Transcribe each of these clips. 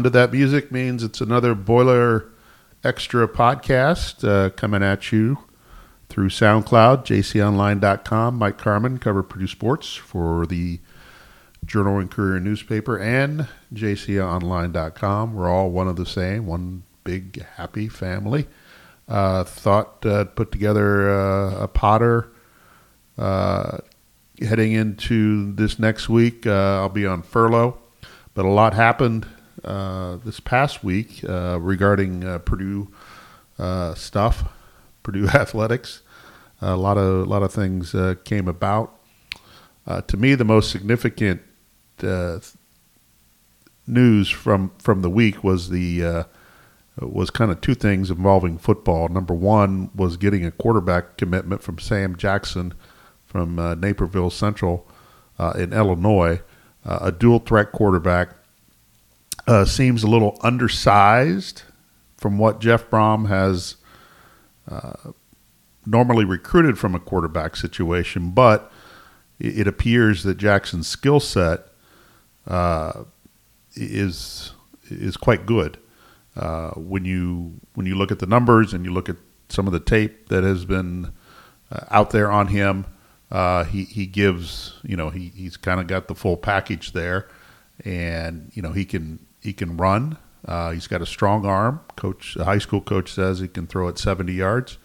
sound of that music means it's another Boiler Extra podcast uh, coming at you through SoundCloud, jconline.com. Mike Carmin, cover Purdue Sports for the Journal and Courier newspaper, and jconline.com. We're all one of the same, one big happy family. Uh, thought uh, put together uh, a Potter uh, heading into this next week. Uh, I'll be on furlough, but a lot happened Uh, this past week uh, regarding uh, Purdue stuff, Purdue athletics. A lot of a lot of things came about. to me, the most significant news from from the week was the was kind of two things involving football. Number one was getting a quarterback commitment from Sam Jackson from uh, Naperville Central uh, in Illinois, uh, a dual threat quarterback. Uh, seems a little undersized from what Jeff Brohm has uh, normally recruited from a quarterback situation, but it, appears that Jackson's skill set uh, is is quite good. Uh, when you when you look at the numbers and you look at some of the tape that has been uh, out there on him, uh, he he gives you know he he's kind of got the full package there, and you know he can he can run. Uh, he's got a strong arm. Coach, the high school coach says he can throw it 70 yards,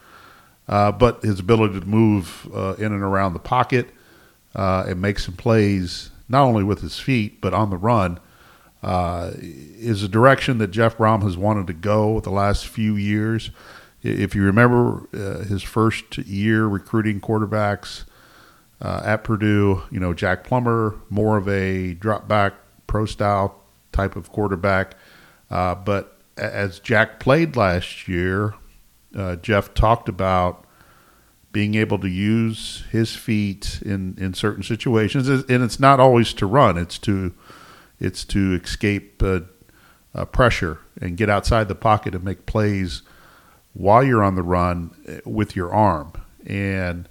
uh, but his ability to move in and around the pocket and make some plays not only with his feet but on the run uh, is a direction that Jeff Brohm has wanted to go the last few years. If you remember uh, his first year recruiting quarterbacks uh, at Purdue, you know, Jack Plummer, more of a drop back pro style type of quarterback. Uh, but as Jack played last year, uh, Jeff talked about being able to use his feet in, in certain situations. And it's not always to run, it's to it's to escape uh, uh, pressure and get outside the pocket and make plays while you're on the run uh, with your arm. And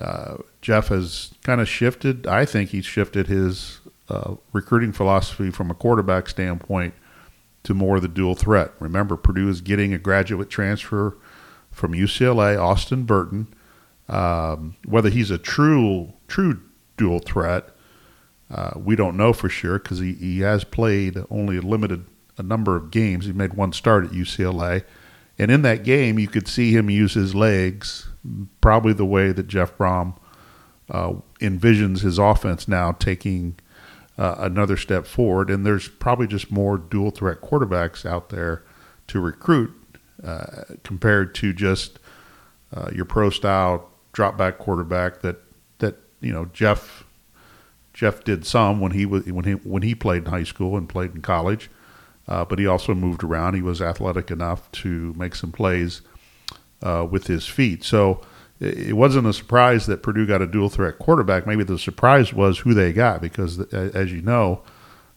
uh, Jeff has kind of shifted. I think he's shifted his uh, recruiting philosophy from a quarterback standpoint to more the dual threat. Remember, Purdue is getting a graduate transfer from UCLA, Austin Burton. Um, whether he's a true true dual threat uh, we don't know for sure because he, he has played only a limited a number of games. He made one start at UCLA, and in that game, you could see him use his legs, probably the way that Jeff Brohm uh, envisions his offense now taking uh, another step forward. And there's probably just more dual threat quarterbacks out there to recruit uh, compared to just uh, your pro style drop back quarterback that that you know Jeff Jeff did some when he was when he when he played in high school and played in college, uh, but he also moved around. He was athletic enough to make some plays uh, with his feet. So it wasn't a surprise that Purdue got a dual threat quarterback. Maybe the surprise was who they got because, as you know,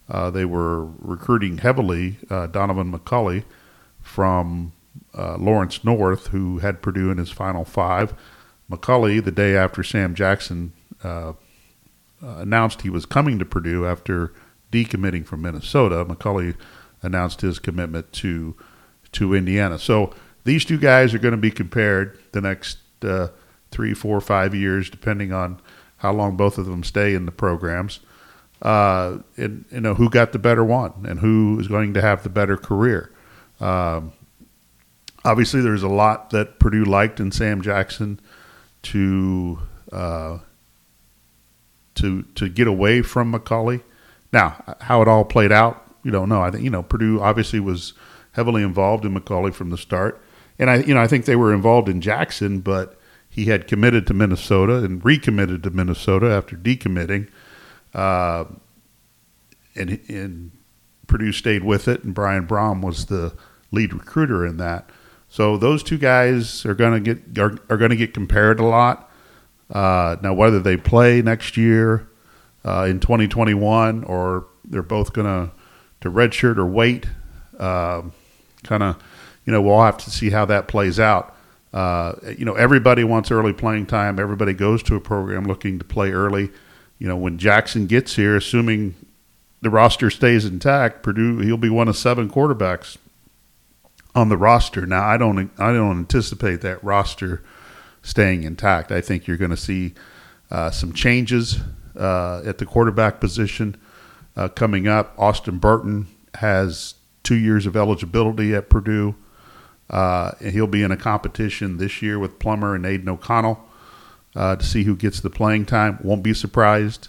uh, they were recruiting heavily uh, Donaven McCulley from uh, Lawrence North, who had Purdue in his final five. McCulley, the day after Sam Jackson uh, uh, announced he was coming to Purdue after decommitting from Minnesota. McCulley announced his commitment to to Indiana. So these two guys are going to be compared the next uh, three, four, five years, depending on how long both of them stay in the programs. Uh, and you know who got the better one and who is going to have the better career. Um, obviously, there's a lot that Purdue liked in Sam Jackson to uh, to to get away from McCulley. Now, how it all played out, you don't know. I think you know Purdue obviously was heavily involved in McCulley from the start, and I you know I think they were involved in Jackson, but he had committed to Minnesota and recommitted to Minnesota after decommitting, uh, and and Purdue stayed with it, and Brian Brohm was the lead recruiter in that. So those two guys are going to get are, are going to get compared a lot. Uh, now, whether they play next year uh, in 2021 or they're both going to to redshirt or wait, uh, kind of, you know, we'll have to see how that plays out. Uh, you know, everybody wants early playing time. Everybody goes to a program looking to play early. You know, when Jackson gets here, assuming the roster stays intact, Purdue he'll be one of seven quarterbacks on the roster. Now I don't I don't anticipate that roster staying intact. I think you're going to see uh, some changes uh, at the quarterback position uh, coming up. Austin Burton has two years of eligibility at Purdue. Uh, he'll be in a competition this year with Plummer and Aidan O'Connell uh, to see who gets the playing time. Won't be surprised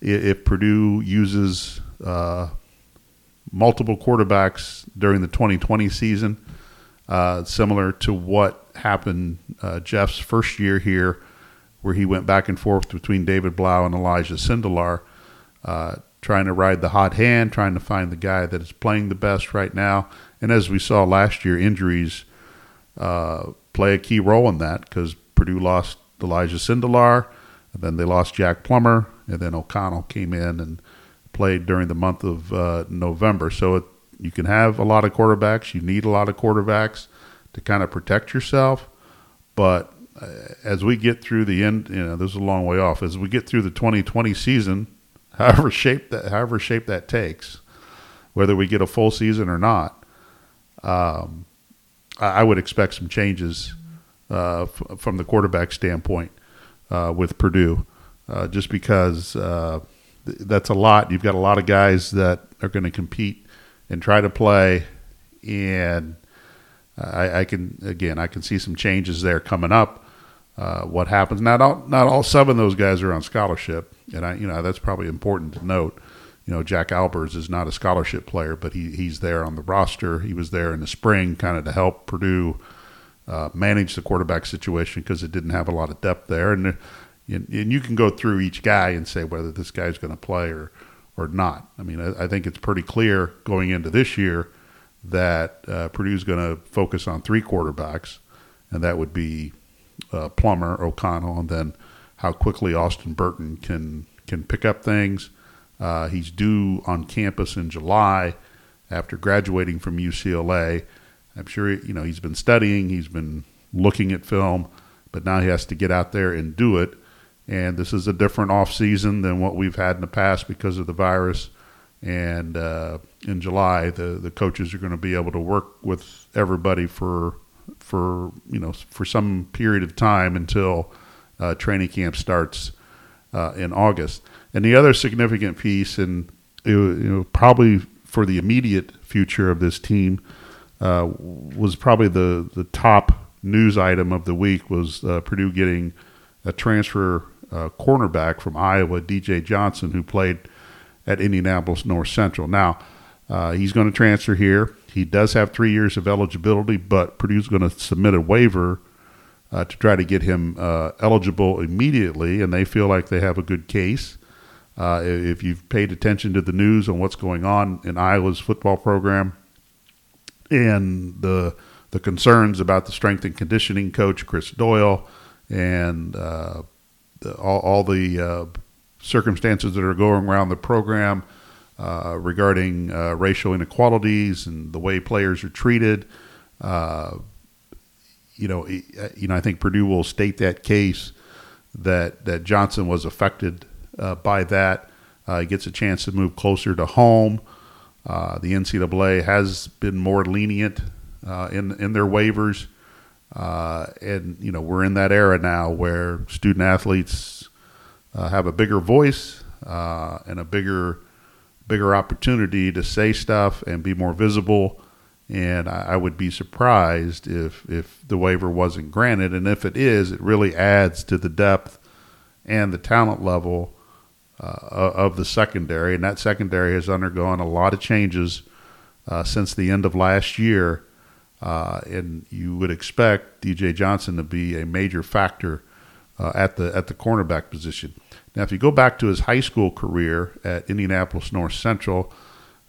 if, if Purdue uses uh, multiple quarterbacks during the 2020 season, uh, similar to what happened uh, Jeff's first year here, where he went back and forth between David Blough and Elijah Sindelar, uh, trying to ride the hot hand, trying to find the guy that is playing the best right now. And as we saw last year, injuries uh, play a key role in that because Purdue lost Elijah Sindelar, and then they lost Jack Plummer, and then O'Connell came in and played during the month of uh, November. So it, you can have a lot of quarterbacks. You need a lot of quarterbacks to kind of protect yourself. But uh, as we get through the end, you know, this is a long way off. As we get through the 2020 season, however shape that, however shape that takes, whether we get a full season or not, um, I, I, would expect some changes uh, f- from the quarterback standpoint uh, with Purdue, uh, just because uh, that's a lot. You've got a lot of guys that are going to compete and try to play, and I, I, can again I can see some changes there coming up. Uh, what happens? Not all not all seven of those guys are on scholarship, and I you know that's probably important to note. You know, Jack Albers is not a scholarship player, but he he's there on the roster. He was there in the spring, kind of to help Purdue uh, manage the quarterback situation because it didn't have a lot of depth there, and and, you can go through each guy and say whether this guy's going to play or or not. I mean, I, I, think it's pretty clear going into this year that uh, Purdue's going to focus on three quarterbacks, and that would be uh, Plummer, O'Connell, and then how quickly Austin Burton can can pick up things. Uh, he's due on campus in July after graduating from UCLA. I'm sure you know he's been studying, he's been looking at film, but now he has to get out there and do it and this is a different off season than what we've had in the past because of the virus. And uh, in July, the the coaches are going to be able to work with everybody for for you know for some period of time until uh, training camp starts uh, in August. And the other significant piece, and you know, probably for the immediate future of this team, uh, was probably the the top news item of the week was uh, Purdue getting a transfer uh, cornerback from Iowa, DJ Johnson, who played at Indianapolis North Central. Now, uh, he's going to transfer here. He does have three years of eligibility, but Purdue's going to submit a waiver uh, to try to get him uh, eligible immediately, and they feel like they have a good case. Uh, if you've paid attention to the news on what's going on in Iowa's football program and the the concerns about the strength and conditioning coach Chris Doyle and uh, the, all, all, the uh, circumstances that are going around the program uh, regarding uh, racial inequalities and the way players are treated. Uh, you know, uh, you know, I think Purdue will state that case that that Johnson was affected by that. he gets a chance to move closer to home. the NCAA has been more lenient in in their waivers. Uh, and you know we're in that era now where student athletes uh, have a bigger voice uh, and a bigger bigger opportunity to say stuff and be more visible. And I, I, would be surprised if if the waiver wasn't granted. And if it is, it really adds to the depth and the talent level uh, of the secondary. And that secondary has undergone a lot of changes uh, since the end of last year uh, and you would expect DJ Johnson to be a major factor uh, at the at the cornerback position. Now, if you go back to his high school career at Indianapolis North Central,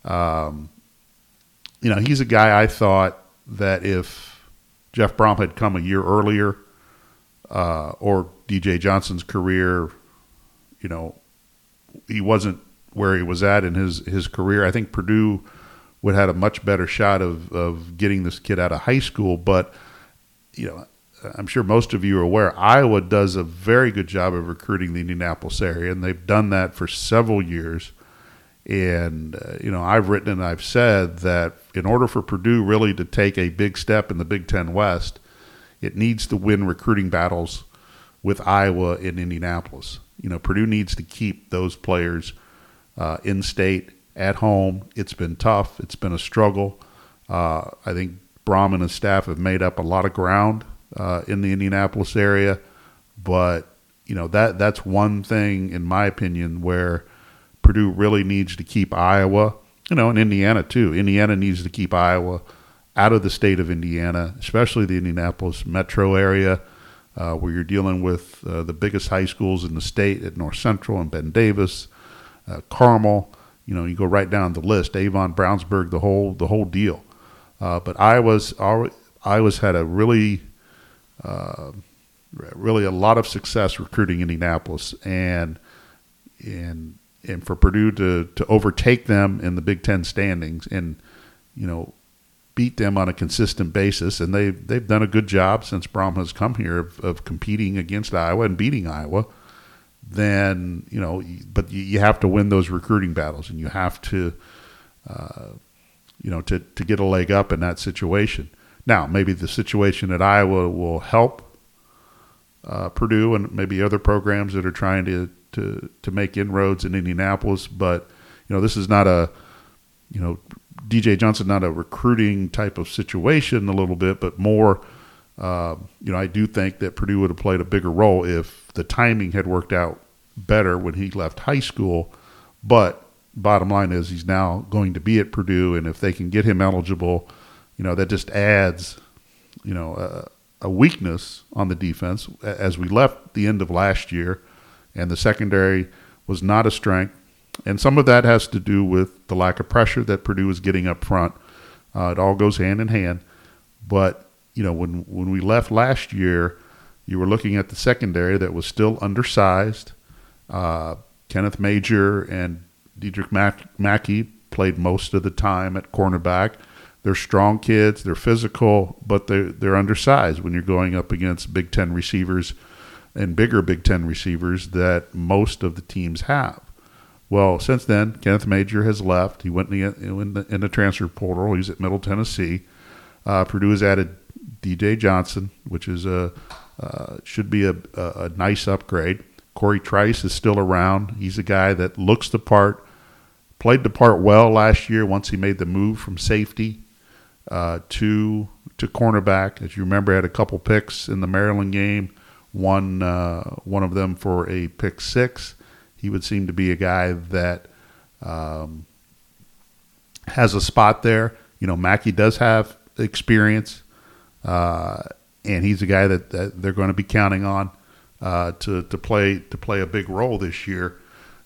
um, you know he's a guy I thought that if Jeff Brohm had come a year earlier, uh, or DJ Johnson's career, you know, he wasn't where he was at in his his career. I think Purdue would have had a much better shot of, of getting this kid out of high school. But, you know, I'm sure most of you are aware Iowa does a very good job of recruiting the Indianapolis area, and they've done that for several years. And, uh, you know, I've written and I've said that in order for Purdue really to take a big step in the Big Ten West, it needs to win recruiting battles with Iowa and Indianapolis. You know, Purdue needs to keep those players uh, in state, at home. It's been tough, it's been a struggle. Uh, I think Brohm and his staff have made up a lot of ground uh, in the Indianapolis area, but you know that that's one thing, in my opinion, where Purdue really needs to keep Iowa, you know, and Indiana too. Indiana needs to keep Iowa out of the state of Indiana, especially the Indianapolis metro area, uh, where you're dealing with uh, the biggest high schools in the state at North Central and Ben Davis, uh, Carmel. You know, you go right down the list, Avon, Brownsburg, the whole the whole deal. Uh, but Iowa's Iowa's had a really uh, really a lot of success recruiting Indianapolis, and and and for Purdue to to overtake them in the Big Ten standings and you know beat them on a consistent basis, and they they've done a good job since Brohm has come here of, of competing against Iowa and beating Iowa. Then you know, but you, you have to win those recruiting battles, and you have to, uh, you know, to to get a leg up in that situation. Now, maybe the situation at Iowa will help uh, Purdue and maybe other programs that are trying to, to to make inroads in Indianapolis. But you know, this is not a you know DJ Johnson not a recruiting type of situation a little bit, but more. Uh, you know, I do think that Purdue would have played a bigger role if the timing had worked out better when he left high school. But bottom line is he's now going to be at Purdue, and if they can get him eligible, you know, that just adds, you know, uh, a weakness on the defense as we left the end of last year, and the secondary was not a strength. And some of that has to do with the lack of pressure that Purdue is getting up front. Uh, it all goes hand in hand. But, you know, when, when we left last year, you were looking at the secondary that was still undersized. Uh, Kenneth Major and Dedrick Mack- Mackey played most of the time at cornerback. They're strong kids. They're physical, but they're they're undersized when you're going up against Big Ten receivers and bigger Big Ten receivers that most of the teams have. Well, since then, Kenneth Major has left. He went in the, in the, in the transfer portal. He's at Middle Tennessee. Uh, Purdue has added DJ Johnson, which is a uh, should be a, a, a nice upgrade. Corey Trice is still around. He's a guy that looks the part, played the part well last year once he made the move from safety uh, to to cornerback. As you remember, had a couple picks in the Maryland game. One uh, one of them for a pick six. He would seem to be a guy that um, has a spot there. You know, Mackey does have experience, uh, and he's a guy that, that they're going to be counting on uh, to to play to play a big role this year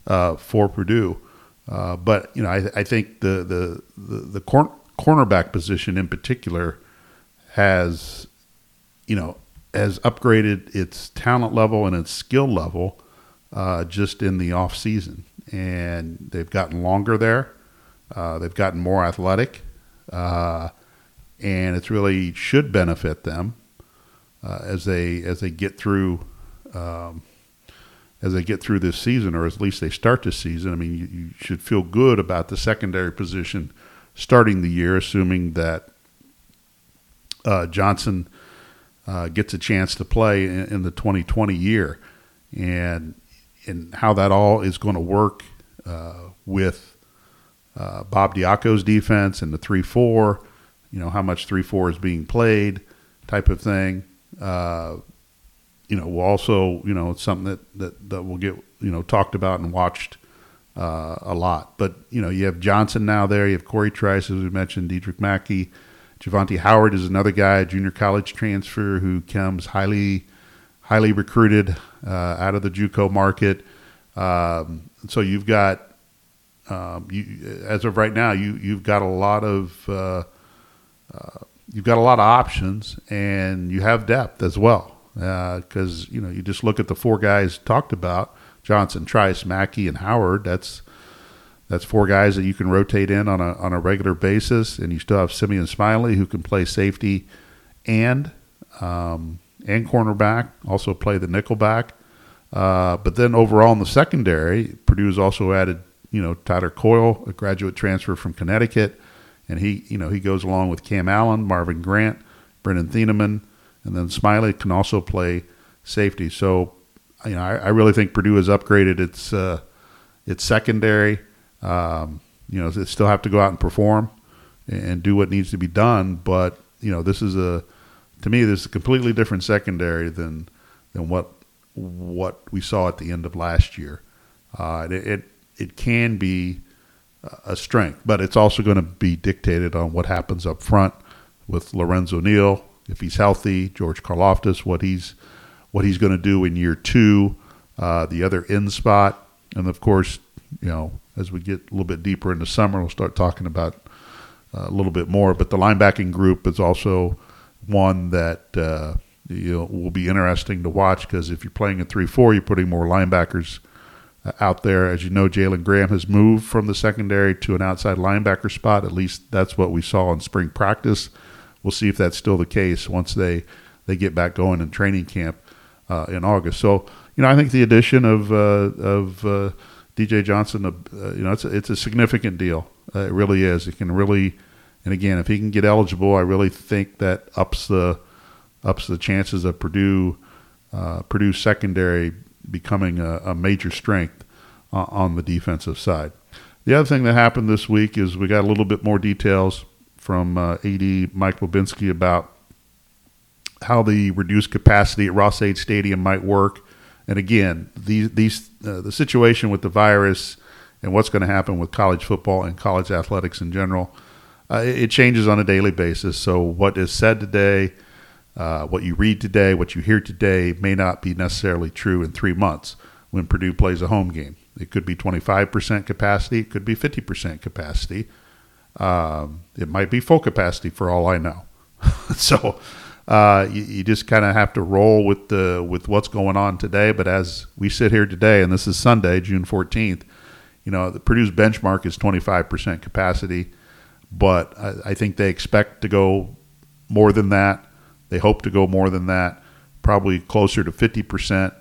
uh, for Purdue. Uh, but you know, I, I think the the the, the cor- cornerback position in particular has, you know, has upgraded its talent level and its skill level uh, just in the off season, and they've gotten longer there. Uh, they've gotten more athletic, uh, and it's really should benefit them uh, as they as they get through. Um, as they get through this season, or at least they start this season, I mean, you, you should feel good about the secondary position starting the year, assuming that uh, Johnson uh, gets a chance to play in, in, the 2020 year, and and how that all is going to work uh, with uh, Bob Diaco's defense and the three four, you know how much three four is being played, type of thing. Uh, you know, will also you know it's something that, that that will get you know talked about and watched uh, a lot. But you know, you have Johnson now there. You have Corey Trice, as we mentioned, Dedrick Mackey, Javante Howard is another guy, junior college transfer who comes highly, highly recruited uh, out of the JUCO market. Um, so you've got, um, you, as of right now, you you've got a lot of. Uh, uh you've got a lot of options, and you have depth as well. Because uh, you know, you just look at the four guys talked about Johnson, Trice, Mackey, and Howard. That's that's four guys that you can rotate in on a on a regular basis, and you still have Simeon Smiley who can play safety and um, and cornerback, also play the nickelback. Uh, but then overall in the secondary, Purdue's also added you know Tyler Coyle, a graduate transfer from Connecticut, and he you know he goes along with Cam Allen, Marvin Grant, Brennan Thieneman, and then Smiley can also play safety. So you know I, I really think Purdue has upgraded its uh, its secondary. Um, you know they still have to go out and perform and do what needs to be done, but you know this is a to me this is a completely different secondary than than what what we saw at the end of last year. Uh, it, it, it can be a strength, but it's also going to be dictated on what happens up front with Lorenzo Neal if he's healthy, George Karlaftis, what he's what he's going to do in year two, uh, the other end spot, and of course, you know, as we get a little bit deeper into summer, we'll start talking about uh, a little bit more. But the linebacking group is also one that uh, you know, will be interesting to watch because if you're playing a three-four, you're putting more linebackers uh, out there. As you know, Jalen Graham has moved from the secondary to an outside linebacker spot. At least that's what we saw in spring practice. We'll see if that's still the case once they they get back going in training camp uh, in August. So you know, I think the addition of uh, of uh, DJ Johnson, uh, you know, it's a, it's a significant deal. It really is. It can really, and again, if he can get eligible, I really think that ups the ups the chances of Purdue Purdue secondary becoming a, a major strength on the defensive side. The other thing that happened this week is we got a little bit more details from uh, AD Mike Bobinski about how the reduced capacity at Ross-Ade Stadium might work. And again, these, these uh, the situation with the virus and what's going to happen with college football and college athletics in general, uh, it, it changes on a daily basis. So what is said today – uh, what you read today, what you hear today, may not be necessarily true in three months when Purdue plays a home game. It could be 25% capacity, it could be 50% capacity. Um, it might be full capacity for all I know. so uh, you, you, just kind of have to roll with the with what's going on today. But as we sit here today, and this is Sunday, June 14th, you know the Purdue's benchmark is 25% capacity, but I, I think they expect to go more than that. They hope to go more than that, probably closer to 50%.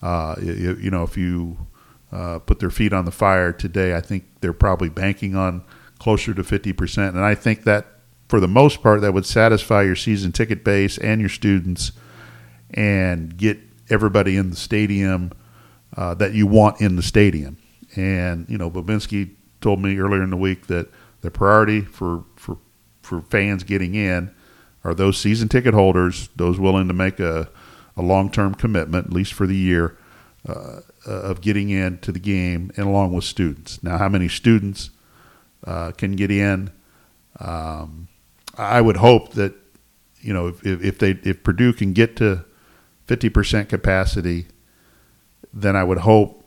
Uh, you, you, know, if you uh, put their feet on the fire today, I think they're probably banking on closer to 50%. And I think that for the most part, that would satisfy your season ticket base and your students and get everybody in the stadium uh, that you want in the stadium. And, you know, Bobinski told me earlier in the week that the priority for, for, for fans getting in are those season ticket holders, those willing to make a, a long term commitment, at least for the year, uh, uh, of getting into the game, and along with students. Now, how many students uh, can get in? Um, I would hope that you know if, if they if Purdue can get to fifty percent capacity, then I would hope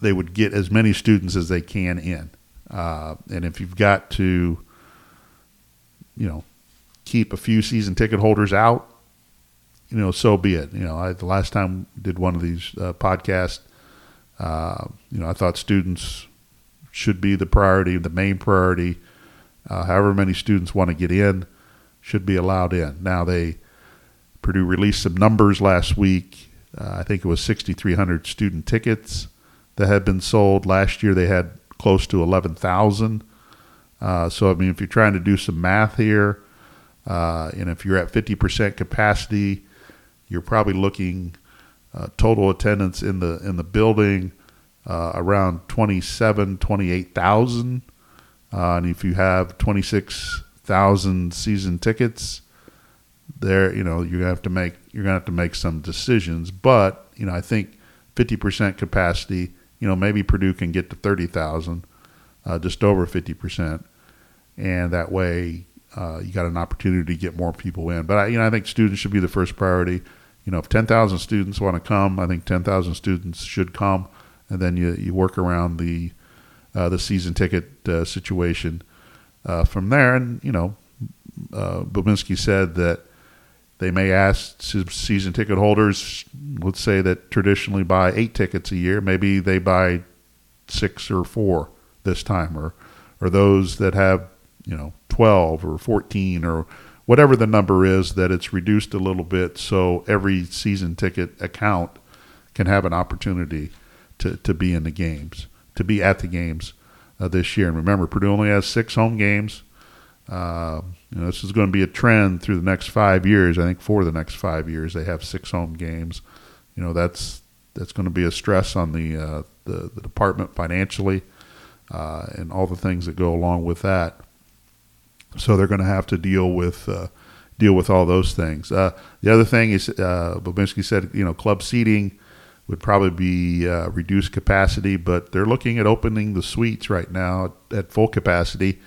they would get as many students as they can in. Uh, and if you've got to, you know, keep a few season ticket holders out, you know, so be it. You know, I, the last time I did one of these uh, podcasts, uh, you know, I thought students should be the priority, the main priority. Uh, however many students want to get in should be allowed in. Now they Purdue released some numbers last week. Uh, I think it was 6,300 student tickets that had been sold last year. They had close to 11,000. Uh, so I mean, if you're trying to do some math here, uh, and if you're at 50% capacity, you're probably looking uh, total attendance in the in the building uh, around 27, 28,000. Uh, and if you have 26,000 season tickets, there you know you're gonna have to make you're gonna have to make some decisions. But you know I think 50% capacity, you know maybe Purdue can get to 30,000, uh, just over 50%, and that way uh, you got an opportunity to get more people in. But I, you know, I think students should be the first priority. You know, if 10,000 students want to come, I think 10,000 students should come, and then you, you work around the uh, the season ticket uh, situation uh, from there. And you know, uh, Bobinski said that they may ask season ticket holders, let's say that traditionally buy eight tickets a year, maybe they buy six or four this time, or or those that have you know 12 or 14 or whatever the number is that it's reduced a little bit so every season ticket account can have an opportunity to, to be in the games to be at the games uh, this year. And remember, Purdue only has six home games. Uh, you know, this is going to be a trend through the next five years. I think for the next five years, they have six home games. You know, that's that's going to be a stress on the uh, the, the, department financially uh, and all the things that go along with that. So they're going to have to deal with uh, deal with all those things. Uh, the other thing is, uh, Bobinski said, you know, club seating would probably be uh, reduced capacity, but they're looking at opening the suites right now at, full capacity,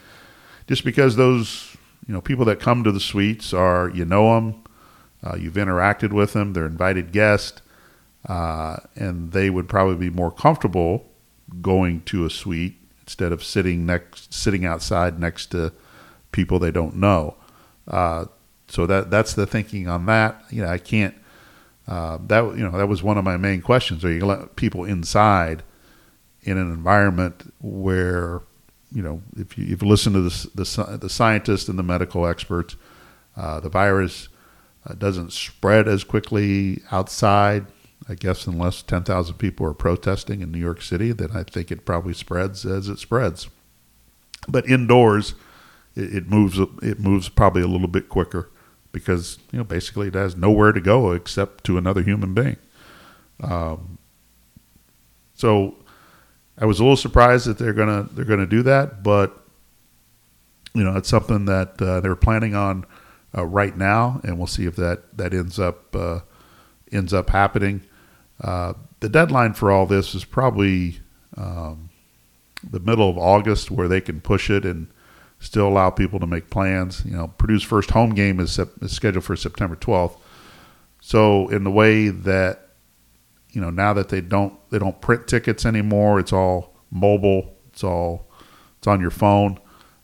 just because those you know people that come to the suites are you know them, uh, you've interacted with them, they're invited guests, uh, and they would probably be more comfortable going to a suite instead of sitting next sitting outside next to people they don't know. Uh, so that that's the thinking on that. You know, I can't. Uh, that you know that was one of my main questions. Are you going to let people inside in an environment where you know if you, if you listen to the the, the scientists and the medical experts, uh, the virus uh, doesn't spread as quickly outside. I guess unless ten thousand people are protesting in New York City, then I think it probably spreads as it spreads. But indoors, it, it moves it moves probably a little bit quicker because you know basically it has nowhere to go except to another human being. Um, so I was a little surprised that they're gonna they're gonna do that, but you know it's something that uh, they're planning on uh, right now, and we'll see if that that ends up uh, ends up happening. Uh, the deadline for all this is probably um, the middle of August, where they can push it and still allow people to make plans. You know, Purdue's first home game is, is scheduled for September 12th. So in the way that you know now that they don't they don't print tickets anymore, it's all mobile. It's all it's on your phone.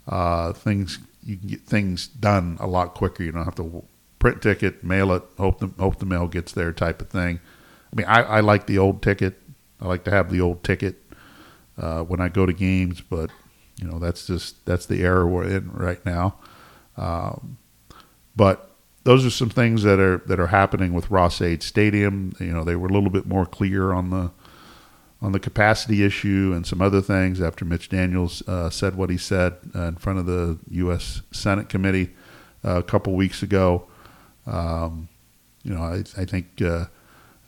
Uh, things you can get things done a lot quicker. You don't have to print ticket, mail it, hope the hope the mail gets there, type of thing. I mean, I, I like the old ticket. I like to have the old ticket uh, when I go to games, but you know that's just that's the era we're in right now. Um, but those are some things that are that are happening with Ross-Ade Stadium. You know, they were a little bit more clear on the on the capacity issue and some other things after Mitch Daniels uh, said what he said uh, in front of the U.S. Senate committee uh, a couple weeks ago. Um, you know, I, I think uh,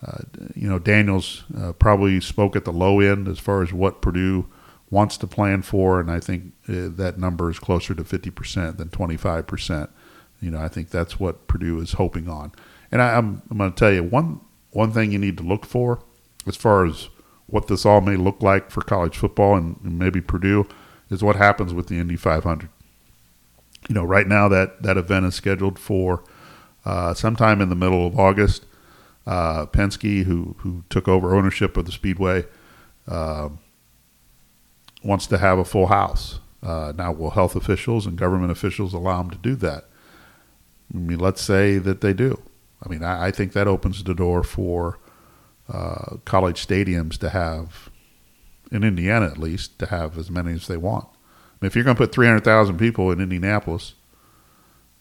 uh, you know Daniels uh, probably spoke at the low end as far as what Purdue wants to plan for, and I think uh, that number is closer to 50% than 25%. You know, I think that's what Purdue is hoping on. And I, am I'm, I'm going to tell you one one thing you need to look for as far as what this all may look like for college football and, and maybe Purdue is what happens with the Indy 500. You know, right now that that event is scheduled for uh, sometime in the middle of August. Uh, Penske, who who took over ownership of the Speedway, uh, wants to have a full house. Uh, now, will health officials and government officials allow them to do that? I mean, let's say that they do. I mean, I, I think that opens the door for uh, college stadiums to have, in Indiana at least, to have as many as they want. I mean, if you're going to put 300,000 people in Indianapolis,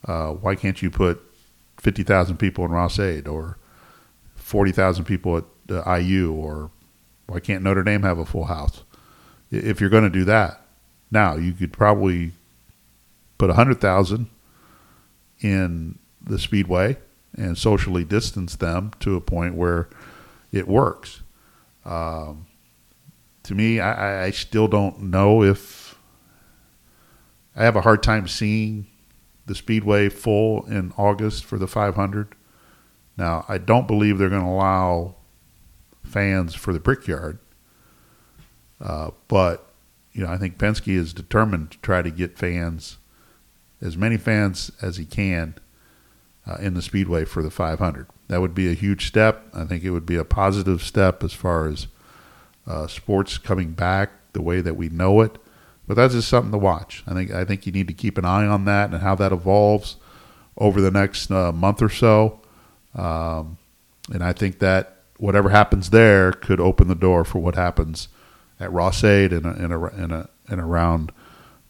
uh, why can't you put 50,000 people in Ross-Ade or 40,000 people at uh, IU or why can't Notre Dame have a full house? If you're going to do that. Now you could probably put a hundred thousand in the speedway and socially distance them to a point where it works. Um, to me, I, I still don't know if I have a hard time seeing the speedway full in August for the 500. Now, I don't believe they're going to allow fans for the Brickyard. Uh, but you know, I think Penske is determined to try to get fans, as many fans as he can, uh, in the speedway for the 500. That would be a huge step. I think it would be a positive step as far as uh, sports coming back the way that we know it. But that's just something to watch. I think I think you need to keep an eye on that and how that evolves over the next uh, month or so. Um, and I think that whatever happens there could open the door for what happens at Ross-Ade and, and, and, and around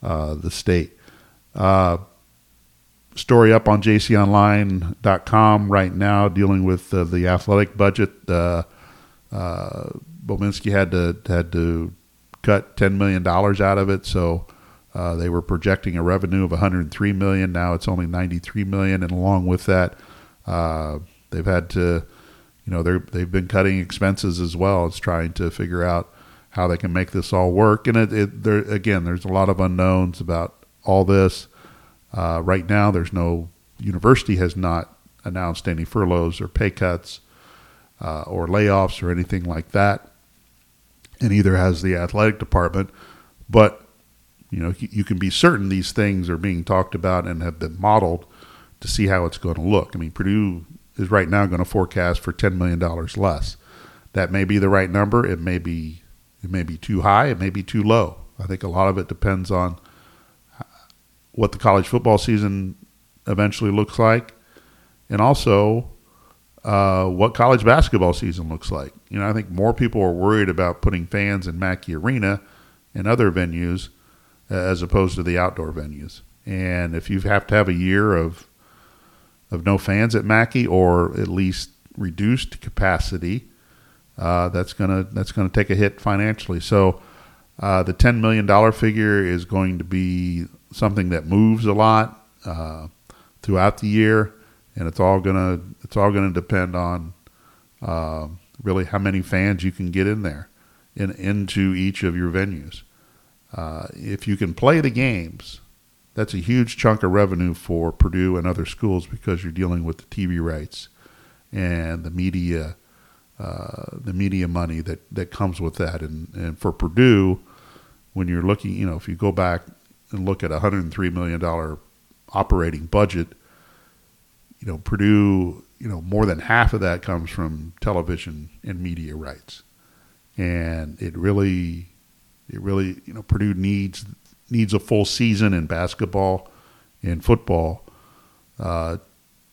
uh, the state. Uh, story up on jconline.com right now dealing with uh, the athletic budget. Uh, uh, had to had to cut $10 million out of it. So uh, they were projecting a revenue of 103 million. Now it's only 93 million, and along with that, uh, they've had to, you know, they're they've been cutting expenses as well It's trying to figure out how they can make this all work. And it, it there again, there's a lot of unknowns about all this. Uh, right now, there's no university has not announced any furloughs or pay cuts uh, or layoffs or anything like that, and either has the athletic department. But you know, you can be certain these things are being talked about and have been modeled to see how it's going to look. I mean, Purdue is right now going to forecast for ten million dollars less. That may be the right number. It may be it may be too high. It may be too low. I think a lot of it depends on what the college football season eventually looks like, and also uh, what college basketball season looks like. You know, I think more people are worried about putting fans in Mackey Arena and other venues as opposed to the outdoor venues. And if you have to have a year of of no fans at Mackey or at least reduced capacity, uh, that's gonna that's gonna take a hit financially. So uh, the ten million dollar figure is going to be something that moves a lot uh, throughout the year, and it's all gonna it's all gonna depend on uh, really how many fans you can get in there in into each of your venues. Uh, if you can play the games, that's a huge chunk of revenue for Purdue and other schools because you're dealing with the TV rights and the media, uh, the media money that, that comes with that. And, and for Purdue, when you're looking, you know, if you go back and look at a $103 million operating budget, you know, Purdue, you know, more than half of that comes from television and media rights. And it really it really, you know, Purdue needs needs a full season in basketball and football uh,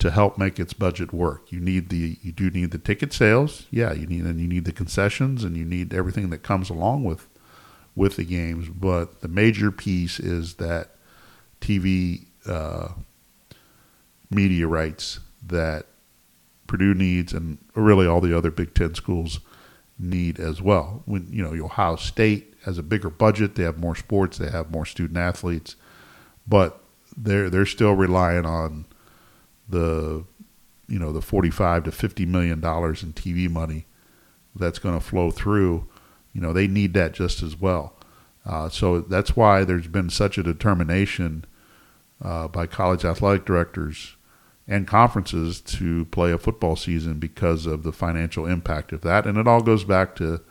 to help make its budget work. You need the you do need the ticket sales, yeah. You need and you need the concessions and you need everything that comes along with with the games. But the major piece is that TV uh, media rights that Purdue needs, and really all the other Big Ten schools need as well. When you know Ohio State has a bigger budget. They have more sports. They have more student athletes, but they're they're still relying on the you know the 45 to 50 million dollars in TV money that's going to flow through. You know they need that just as well. Uh, so that's why there's been such a determination uh, by college athletic directors and conferences to play a football season because of the financial impact of that. And it all goes back to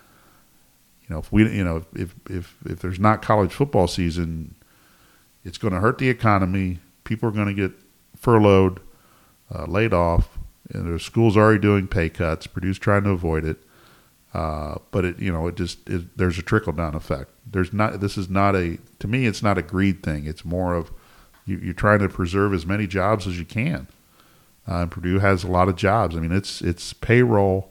you know, if we, you know, if if if there's not college football season, it's going to hurt the economy. People are going to get furloughed, uh, laid off, and there's schools already doing pay cuts. Purdue's trying to avoid it, uh, but it, you know, it just it, there's a trickle down effect. There's not. This is not a. To me, it's not a greed thing. It's more of you, you're trying to preserve as many jobs as you can. Uh, and Purdue has a lot of jobs. I mean, it's it's payroll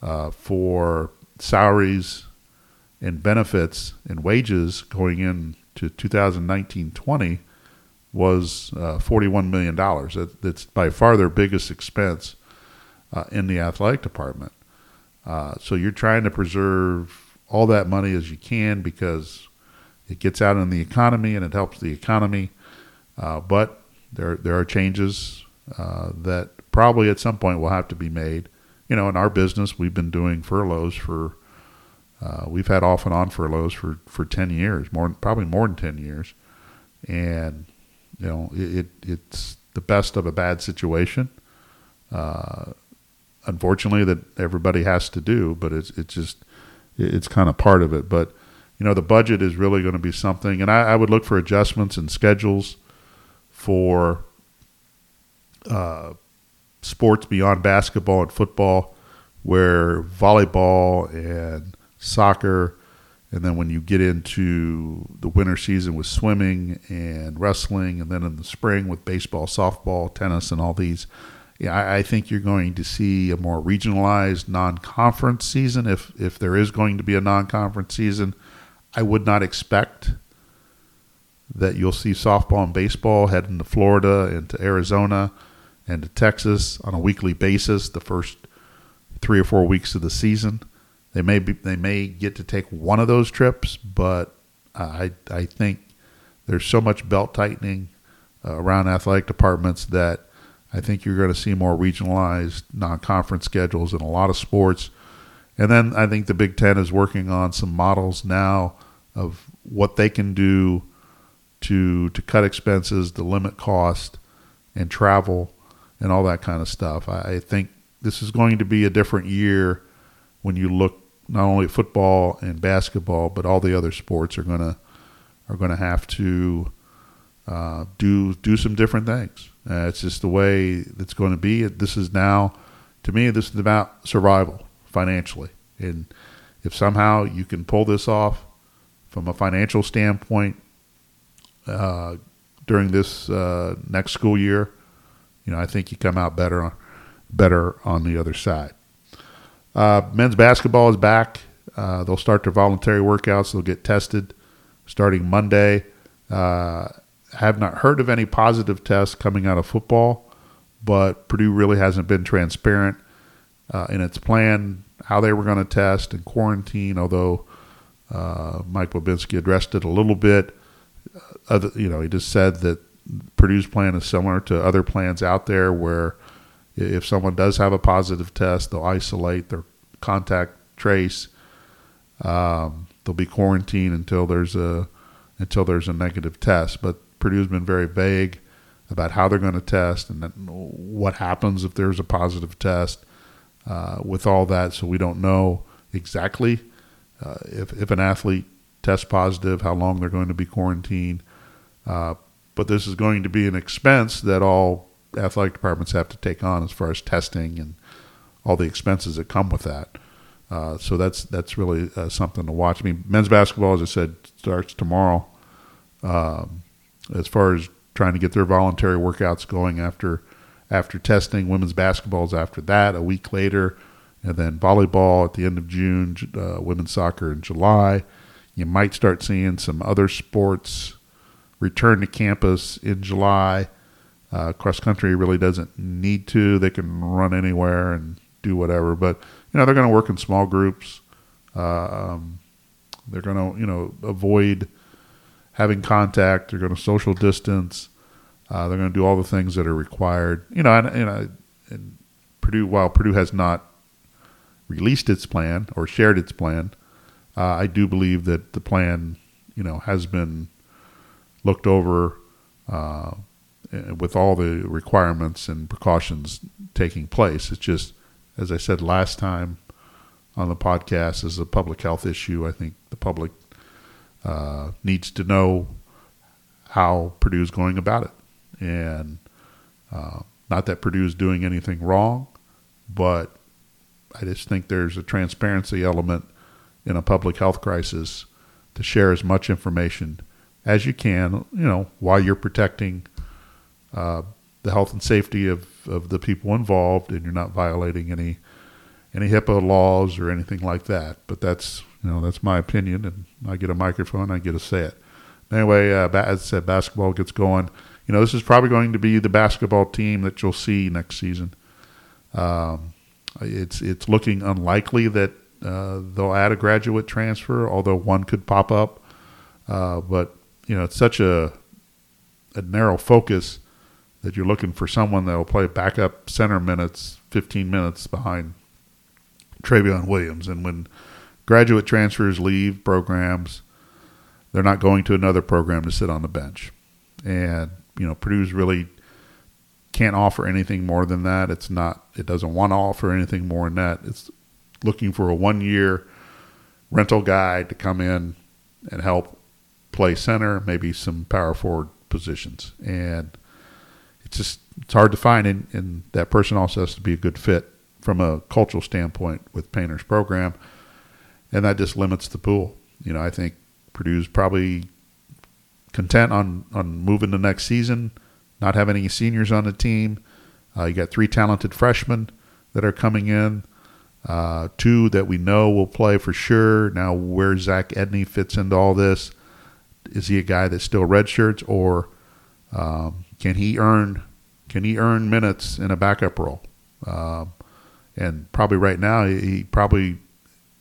uh, for salaries and benefits and wages going into 2019-20 was uh, $41 million. That, that's by far their biggest expense uh, in the athletic department. Uh, so you're trying to preserve all that money as you can because it gets out in the economy and it helps the economy. Uh, but there there are changes uh, that probably at some point will have to be made. You know, in our business, we've been doing furloughs for uh, we've had off and on furloughs for, for 10 years, more probably more than 10 years. And, you know, it, it's the best of a bad situation. Uh, unfortunately, that everybody has to do, but it's, it's just, it's kind of part of it. But, you know, the budget is really going to be something. And I, I would look for adjustments and schedules for uh, sports beyond basketball and football, where volleyball and soccer, and then when you get into the winter season with swimming and wrestling, and then in the spring with baseball, softball, tennis, and all these, yeah, I, I think you're going to see a more regionalized non-conference season. If if there is going to be a non-conference season, I would not expect that you'll see softball and baseball heading to Florida and to Arizona and to Texas on a weekly basis the first three or four weeks of the season. They may be, they may get to take one of those trips, but I I think there's so much belt tightening uh, around athletic departments that I think you're going to see more regionalized non-conference schedules in a lot of sports. And then I think the Big Ten is working on some models now of what they can do to to cut expenses, to limit cost, and travel, and all that kind of stuff. I, I think this is going to be a different year when you look not only football and basketball, but all the other sports are gonna are gonna have to uh, do do some different things. Uh, it's just the way it's going to be. This is now, to me, this is about survival financially, and if somehow you can pull this off from a financial standpoint uh, during this uh, next school year, you know, I think you come out better better on the other side. Uh, men's basketball is back. Uh, they'll start their voluntary workouts. They'll get tested starting Monday. Uh, have not heard of any positive tests coming out of football, but Purdue really hasn't been transparent uh, in its plan how they were going to test and quarantine. Although uh, Mike Bobinski addressed it a little bit, other, you know, he just said that Purdue's plan is similar to other plans out there where if someone does have a positive test, they'll isolate their contact trace. Um, they'll be quarantined until there's a until there's a negative test. But Purdue's been very vague about how they're going to test and what happens if there's a positive test. Uh, with all that, so we don't know exactly uh, if if an athlete tests positive, how long they're going to be quarantined. Uh, but this is going to be an expense that all athletic departments have to take on as far as testing and all the expenses that come with that. Uh, so that's that's really uh, something to watch. I mean, men's basketball, as I said, starts tomorrow. Um, as far as trying to get their voluntary workouts going after after testing, women's basketball is after that a week later, and then volleyball at the end of June, uh, women's soccer in July. You might start seeing some other sports return to campus in July. Uh, cross country really doesn't need to; they can run anywhere and do whatever. But you know, they're going to work in small groups. Uh, um, they're going to you know avoid having contact. They're going to social distance. Uh, they're going to do all the things that are required. You know, and, and, and Purdue, while Purdue has not released its plan or shared its plan, uh, I do believe that the plan, you know, has been looked over uh, with all the requirements and precautions taking place. It's just, as I said last time on the podcast, is a public health issue. I think the public uh, needs to know how Purdue is going about it, and uh, not that Purdue is doing anything wrong, but I just think there's a transparency element in a public health crisis to share as much information as you can, you know, while you're protecting uh, the health and safety of, of the people involved, and you're not violating any any HIPAA laws or anything like that. But that's you know that's my opinion, and I get a microphone, I get to say it. Anyway, uh, as I said, basketball gets going. You know, this is probably going to be the basketball team that you'll see next season. Um, it's it's looking unlikely that uh, they'll add a graduate transfer, although one could pop up. Uh, but you know, it's such a a narrow focus that you're looking for someone that will play backup center minutes, 15 minutes behind Trevion Williams. And when graduate transfers leave programs, they're not going to another program to sit on the bench. And, you know, Purdue's really can't offer anything more than that. It's not, it doesn't want to offer anything more than that. It's looking for a one year rental guy to come in and help play center, maybe some power forward positions. And it's just it's hard to find, and, and that person also has to be a good fit from a cultural standpoint with Painter's program, and that just limits the pool. You know, I think Purdue's probably content on on moving the next season, not having any seniors on the team. Uh, you got three talented freshmen that are coming in, uh, two that we know will play for sure. Now, where Zach Edey fits into all this, is he a guy that still redshirts, or um, can he earn can he earn minutes in a backup role? Um, and probably right now he probably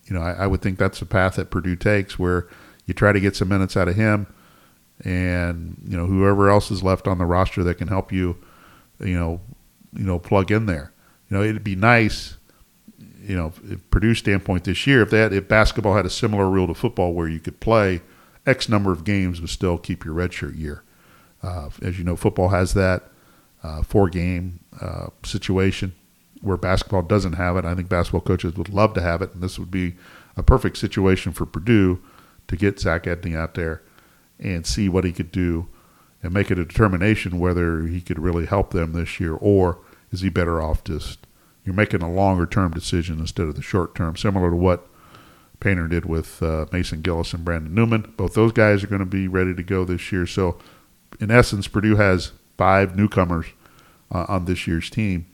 you know, I, I would think that's the path that Purdue takes, where you try to get some minutes out of him, and you know whoever else is left on the roster that can help you, you know, you know, plug in there. You know, it'd be nice, you know, if Purdue standpoint this year, if that if basketball had a similar rule to football where you could play X number of games but still keep your redshirt year. Uh, as you know, football has that uh, four game uh, situation where basketball doesn't have it. I think basketball coaches would love to have it, and this would be a perfect situation for Purdue to get Zach Edey out there and see what he could do and make it a determination whether he could really help them this year or is he better off just you're making a longer term decision instead of the short term, similar to what Painter did with uh, Mason Gillis and Brandon Newman. Both those guys are going to be ready to go this year. So, in essence, Purdue has five newcomers uh, on this year's team,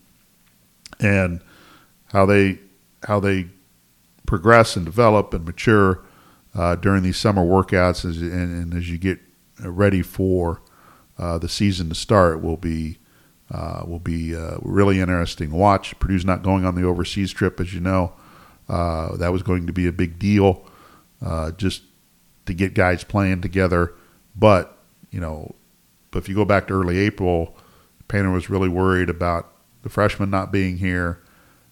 and how they how they progress and develop and mature uh, during these summer workouts as, and, and, as you get ready for uh, the season to start will be uh, will be uh, really interesting watch. Purdue's not going on the overseas trip, as you know. Uh, that was going to be a big deal just to get guys playing together. But, you know, but if you go back to early April, Painter was really worried about the freshmen not being here,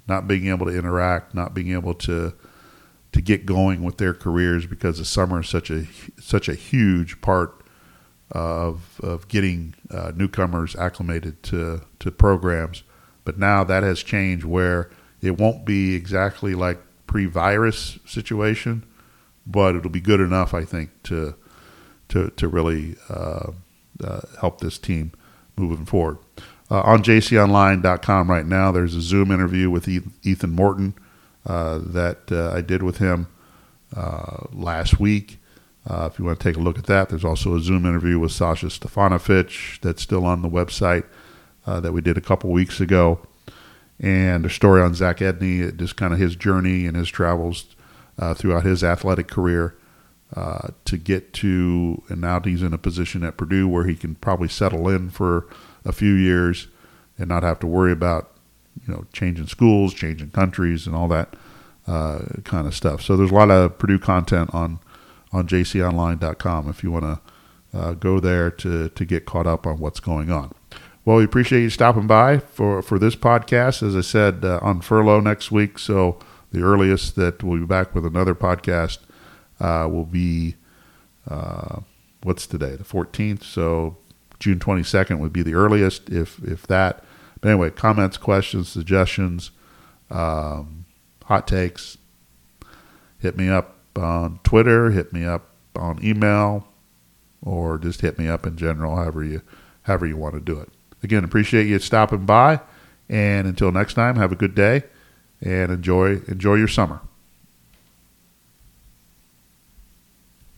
not being able to interact, not being able to to get going with their careers because the summer is such a such a huge part of of getting uh, newcomers acclimated to to programs. But now that has changed where it won't be exactly like pre-virus situation, but it'll be good enough, I think, to to to really uh, uh, help this team moving forward. Uh, on jconline.com right now, there's a Zoom interview with Ethan Morton uh, that uh, I did with him uh, last week. If you want to take a look at that, there's also a Zoom interview with Sasha Stefanovic that's still on the website that we did a couple weeks ago. And a story on Zach Edey, just kind of his journey and his travels throughout his athletic career uh, to get to, and now he's in a position at Purdue where he can probably settle in for a few years and not have to worry about, you know, changing schools, changing countries, and all that uh, kind of stuff. So there's a lot of Purdue content on on jconline.com if you want to uh, go there to, to get caught up on what's going on. Well, we appreciate you stopping by for, for this podcast. As I said, uh, on furlough next week, so the earliest that we'll be back with another podcast uh, will be uh, what's today, the 14th. So June 22nd would be the earliest, if if that. But anyway, comments, questions, suggestions, um, hot takes, hit me up on Twitter, hit me up on email, or just hit me up in general, however you however you want to do it. Again, appreciate you stopping by, and until next time, have a good day and enjoy enjoy your summer.